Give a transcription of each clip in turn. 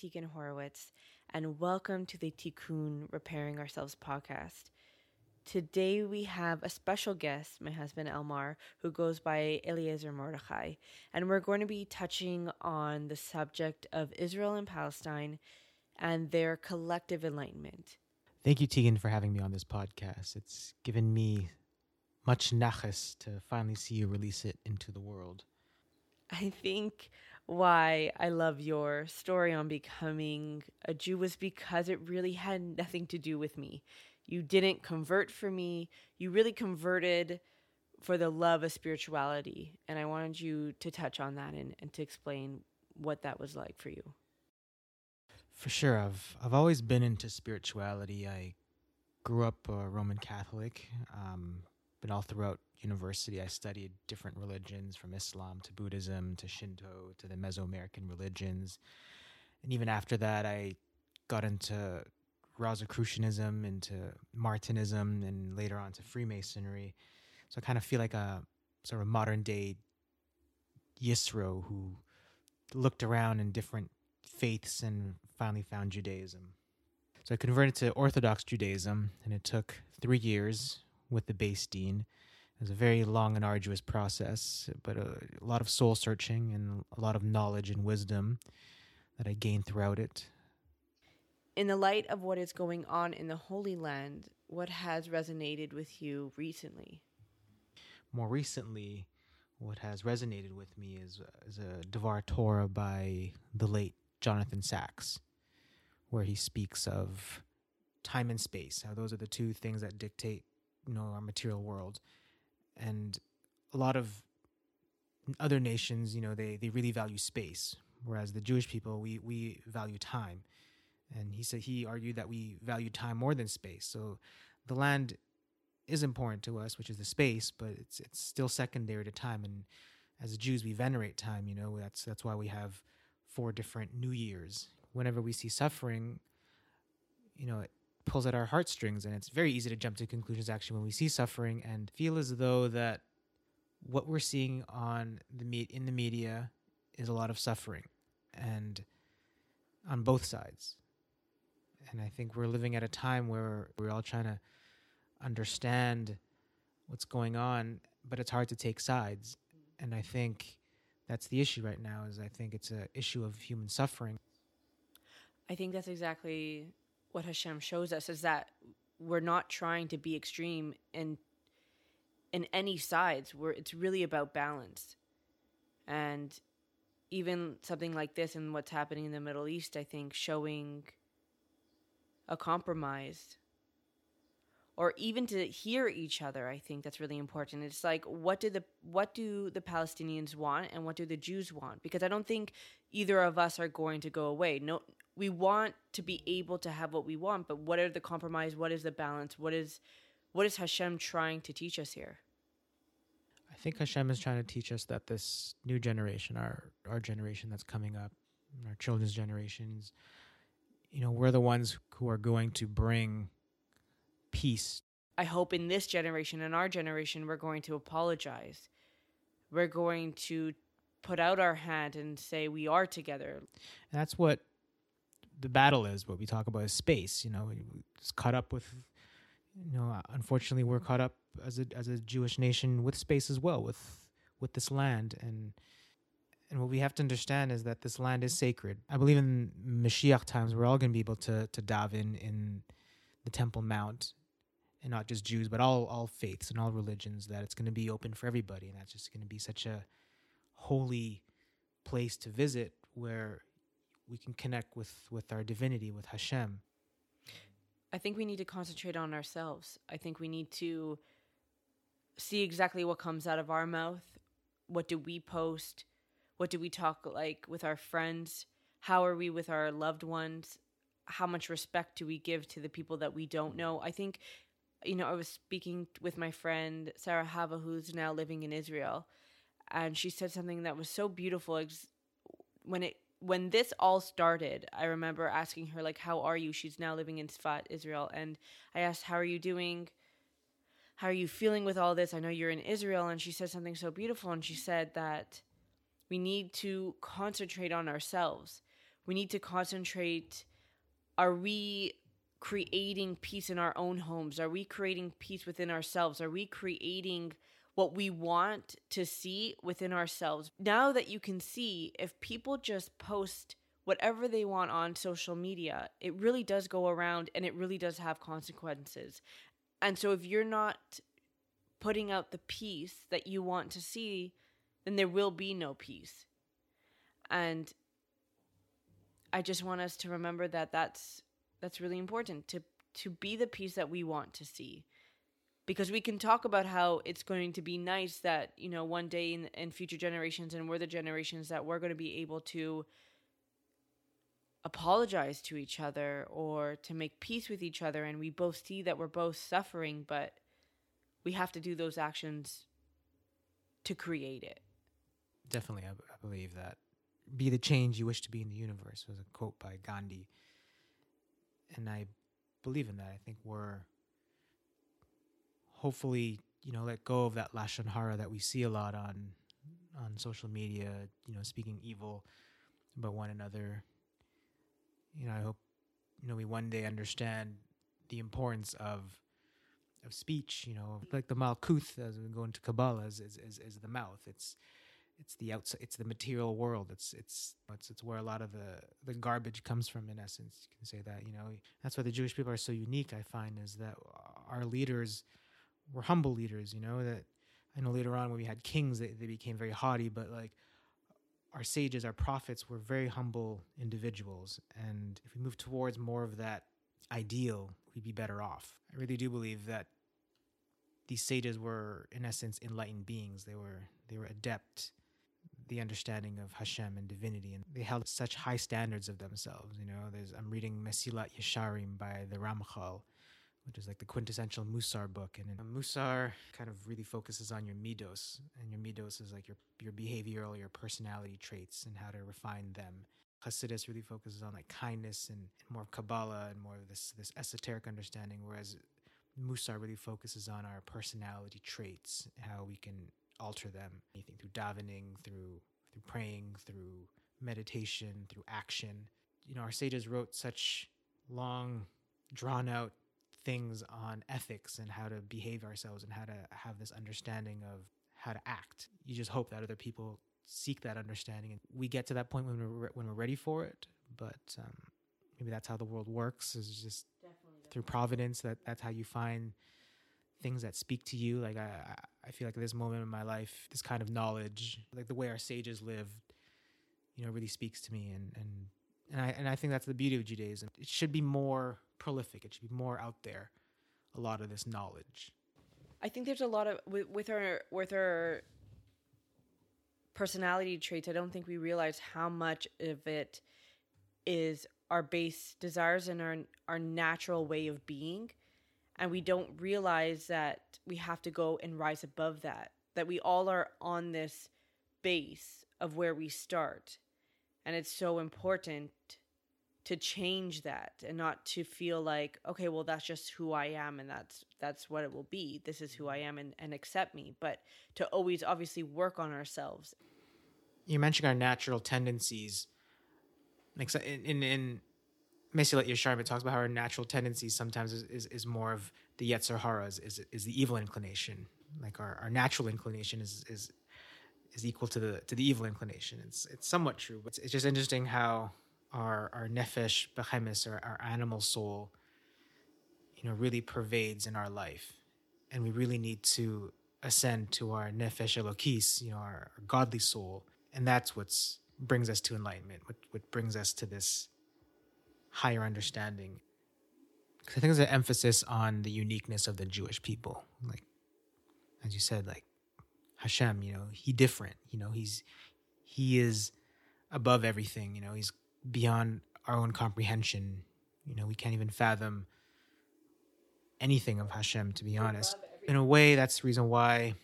Tegan Horowitz, and welcome to the Tikkun Repairing Ourselves podcast. Today we have a special guest, my husband Elmar, who goes by Eliezer Mordechai, and we're going to be touching on the subject of Israel and Palestine and their collective enlightenment. Thank you, Tegan, for having me on this podcast. It's given me much nachas to finally see you release it into the world. I think why I love your story on becoming a Jew was because it really had nothing to do with me. You didn't convert for me, you really converted for the love of spirituality. And I wanted you to touch on that and, and to explain what that was like for you. For sure, I've I've always been into spirituality. I grew up a Roman Catholic, um, but all throughout university, I studied different religions from Islam to Buddhism to Shinto to the Mesoamerican religions. And even after that, I got into Rosicrucianism, into Martinism, and later on to Freemasonry. So I kind of feel like a sort of modern day Yisro who looked around in different faiths and finally found Judaism. So I converted to Orthodox Judaism, and it took three years with the beis din. It was a very long and arduous process, but a, a lot of soul searching and a lot of knowledge and wisdom that I gained throughout it. In the light of what is going on in the Holy Land, what has resonated with you recently? More recently, what has resonated with me is, is a Devar Torah by the late Jonathan Sacks, where he speaks of time and space, how those are the two things that dictate you know our material world and a lot of other nations you know they they really value space whereas the jewish people we we value time and he said he argued that we value time more than space. So the land is important to us which is the space but it's it's still secondary to time. And as jews we venerate time you know that's that's why we have four different new years. Whenever we see suffering you know it pulls at our heartstrings and it's very easy to jump to conclusions actually when we see suffering and feel as though that what we're seeing on the me- in the media is a lot of suffering and on both sides and i think we're living at a time where we're all trying to understand what's going on but it's hard to take sides. And i think that's the issue right now is i think it's an issue of human suffering. I think that's exactly what Hashem shows us is that we're not trying to be extreme in in any sides. Where it's really about balance, and even something like this and what's happening in the Middle East, I think showing a compromise or even to hear each other i think that's really important. It's like what do the what do the palestinians want and what do the jews want? Because i don't think either of us are going to go away. No we want to be able to have what we want but what are the compromise? What is the balance? What is what is hashem trying to teach us here? I think hashem is trying to teach us that this new generation our our generation that's coming up our children's generations you know we're the ones who are going to bring peace. I hope in this generation in our generation we're going to apologize. We're going to put out our hand and say we are together. And that's what the battle is what we talk about is space you know it's caught up with you know unfortunately we're caught up as a as a jewish nation with space as well with with this land and and what we have to understand is that this land is sacred i believe in mashiach times we're all going to be able to to dive in in the temple mount and not just jews but all all faiths and all religions that it's going to be open for everybody and that's just going to be such a holy place to visit where we can connect with with our divinity with Hashem. I think we need to concentrate on ourselves. I think we need to see exactly what comes out of our mouth. What do we post? What do we talk like with our friends? How are we with our loved ones? How much respect do we give to the people that we don't know? I think you know, I was speaking with my friend Sarah Hava, who's now living in Israel, and she said something that was so beautiful. When it when this all started, I remember asking her like, "How are you?" She's now living in Sfat, Israel, and I asked, "How are you doing?" How are you feeling with all this? I know you're in Israel. And she said something so beautiful. And she said that we need to concentrate on ourselves. We need to concentrate. Are we creating peace in our own homes? Are we creating peace within ourselves? Are we creating what we want to see within ourselves? Now that you can see, if people just post whatever they want on social media, it really does go around and it really does have consequences. And so if you're not putting out the peace that you want to see, then there will be no peace. And I just want us to remember that that's that's really important to to be the peace that we want to see. Because we can talk about how it's going to be nice that, you know, one day in, in future generations and we're the generations that we're going to be able to apologize to each other or to make peace with each other and we both see that we're both suffering but we have to do those actions to create it definitely I, I believe that be the change you wish to be in the universe was a quote by gandhi and i believe in that i think we're hopefully you know let go of that lashon hara that we see a lot on on social media you know speaking evil about one another you know, I hope you know we one day understand the importance of of speech. You know, like the malkuth as we go into Kabbalah is is, is, is the mouth. It's it's the outside. It's the material world. It's it's it's it's where a lot of the the garbage comes from. In essence, you can say that. You know, that's why the Jewish people are so unique. I find is that our leaders were humble leaders. You know that I know later on when we had kings, they, they became very haughty, but like our sages, our prophets were very humble individuals. And if we move towards more of that ideal, we'd be better off. I really do believe that these sages were, in essence, enlightened beings. They were they were adept the understanding of Hashem and divinity, and they held such high standards of themselves. You know, there's I'm reading Mesilat Yesharim by the Ramchal, which is like the quintessential Musar book. And Musar kind of really focuses on your midos, and your midos is like your your behavioral, your personality traits, and how to refine them. Hasidus really focuses on like kindness and, and more Kabbalah and more of this this esoteric understanding, whereas Musar really focuses on our personality traits, how we can alter them. Anything through davening, through through praying, through meditation, through action. You know, our sages wrote such long, drawn out things on ethics and how to behave ourselves and how to have this understanding of how to act. You just hope that other people seek that understanding and we get to that point when we're when we're ready for it. But um, maybe that's how the world works is just definitely, through providence that that's how you find things that speak to you. Like I I feel like at this moment in my life, this kind of knowledge, like the way our sages lived, you know, really speaks to me and and and I and I think that's the beauty of Judaism. It should be more prolific. It should be more out there. A lot of this knowledge. I think there's a lot of with, with our with our personality traits. I don't think we realize how much of it is our base desires and our our natural way of being, and we don't realize that we have to go and rise above that. That we all are on this base of where we start, and it's so important to change that and not to feel like okay well that's just who i am and that's that's what it will be. This is who i am and, and accept me. But to always obviously work on ourselves. You mentioned our natural tendencies. In in, in Mesilat Yesharim, it talks about how our natural tendencies sometimes is, is, is more of the Yetzer Hara, is, is, is the evil inclination. Like our, our natural inclination is, is is equal to the to the evil inclination. It's it's somewhat true, but it's, it's just interesting how our our nefesh behemis or our animal soul, you know, really pervades in our life, and we really need to ascend to our nefesh elokis, you know, our, our godly soul, and that's what's brings us to enlightenment. What what brings us to this higher understanding. Because I think there's an emphasis on the uniqueness of the Jewish people, like as you said, like Hashem, you know, he different, you know, he's he is above everything, you know, he's beyond our own comprehension. You know, we can't even fathom anything of Hashem, to be honest. In a way, that's the reason why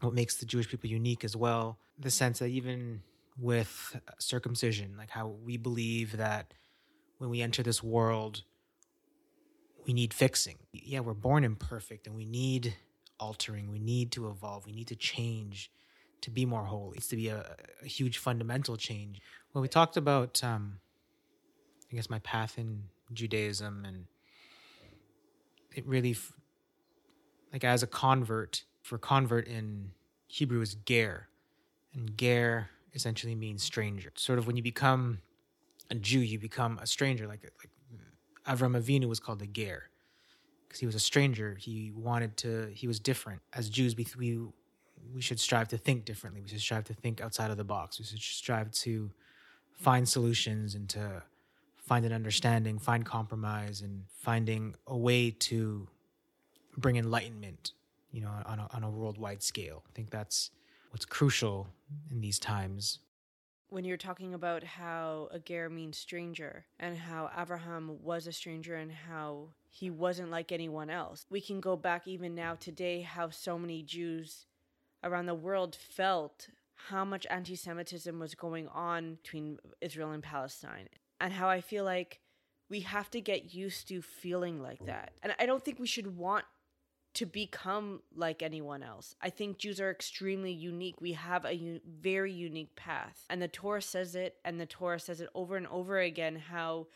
what makes the Jewish people unique as well. The sense that even with circumcision, like how we believe that when we enter this world, we need fixing. Yeah, we're born imperfect and we need altering, we need to evolve, we need to change to be more holy. It's to be a, a huge fundamental change. Well, we talked about, um, I guess, my path in Judaism, and it really, like, as a convert, for convert in Hebrew is ger, and ger essentially means stranger. Sort of when you become a Jew, you become a stranger. Like, like Avram Avinu was called a ger because he was a stranger. He wanted to. He was different. As Jews, we we we should strive to think differently. We should strive to think outside of the box. We should strive to find solutions and to find an understanding, find compromise, and finding a way to bring enlightenment, you know, on a, on a worldwide scale. I think that's what's crucial in these times. When you're talking about how a ger means stranger and how Abraham was a stranger and how he wasn't like anyone else, we can go back even now today how so many Jews around the world felt how much anti Semitism was going on between Israel and Palestine, and how I feel like we have to get used to feeling like that. And I don't think we should want to become like anyone else. I think Jews are extremely unique. We have a very unique path. And the Torah says it, and the Torah says it over and over again how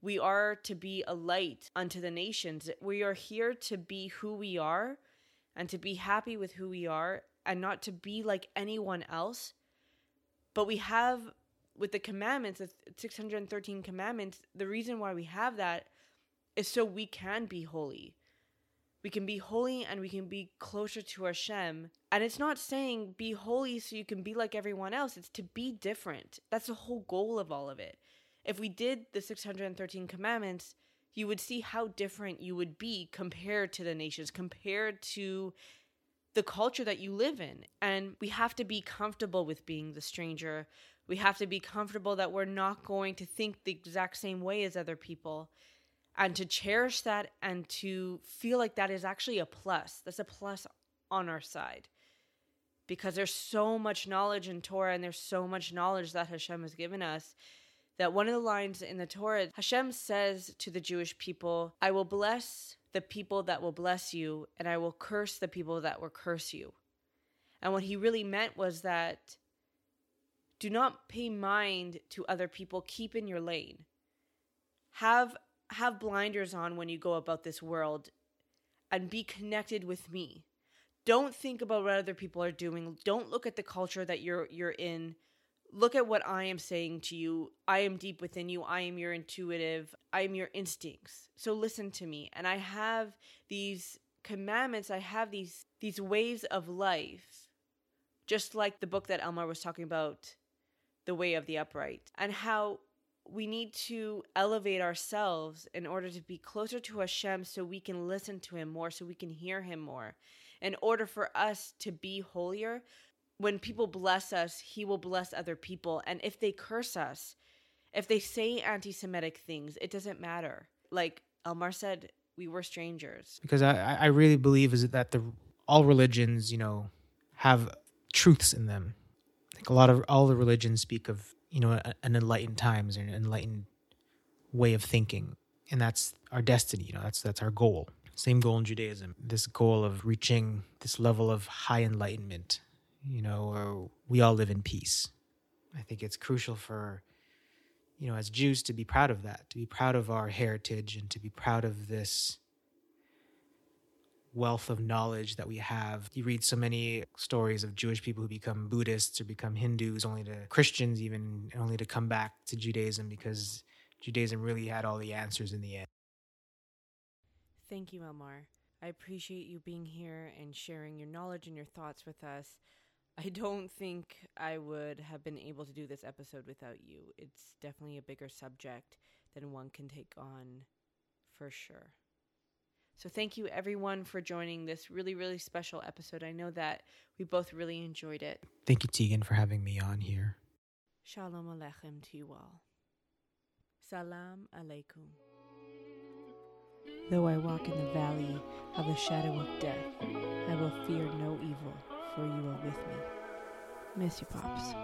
we are to be a light unto the nations. We are here to be who we are and to be happy with who we are and not to be like anyone else. But we have, with the commandments, the 613 commandments, the reason why we have that is so we can be holy. We can be holy and we can be closer to our Hashem. And it's not saying be holy so you can be like everyone else, it's to be different. That's the whole goal of all of it. If we did the 613 commandments, you would see how different you would be compared to the nations, compared to the culture that you live in. And we have to be comfortable with being the stranger. We have to be comfortable that we're not going to think the exact same way as other people and to cherish that and to feel like that is actually a plus. That's a plus on our side. Because there's so much knowledge in Torah and there's so much knowledge that Hashem has given us that one of the lines in the Torah, Hashem says to the Jewish people, I will bless the people that will bless you, and I will curse the people that will curse you. And what he really meant was that do not pay mind to other people, keep in your lane. Have have blinders on when you go about this world and be connected with me. Don't think about what other people are doing. Don't look at the culture that you're you're in look at what I am saying to you. I am deep within you. I am your intuitive. I am your instincts. So listen to me. And I have these commandments. I have these these ways of life. Just like the book that Elmar was talking about, The Way of the Upright, and how we need to elevate ourselves in order to be closer to Hashem so we can listen to him more, so we can hear him more. In order for us to be holier, when people bless us, he will bless other people. And if they curse us, if they say anti Semitic things, it doesn't matter. Like Elmar said, we were strangers. Because I, I really believe is that the all religions, you know, have truths in them. Like a lot of all the religions speak of, you know, an enlightened times or an enlightened way of thinking. And that's our destiny, you know, that's that's our goal. Same goal in Judaism. This goal of reaching this level of high enlightenment you know, we all live in peace. I think it's crucial for, you know, as Jews to be proud of that, to be proud of our heritage and to be proud of this wealth of knowledge that we have. You read so many stories of Jewish people who become Buddhists or become Hindus, only to Christians, even only to come back to Judaism because Judaism really had all the answers in the end. Thank you, Elmar. I appreciate you being here and sharing your knowledge and your thoughts with us. I don't think I would have been able to do this episode without you. It's definitely a bigger subject than one can take on for sure. So, thank you everyone for joining this really, really special episode. I know that we both really enjoyed it. Thank you, Tegan, for having me on here. Shalom Aleichem to you all. Salam Aleikum. Though I walk in the valley of the shadow of death, I will fear no evil, for you are with me. Miss you, Pops.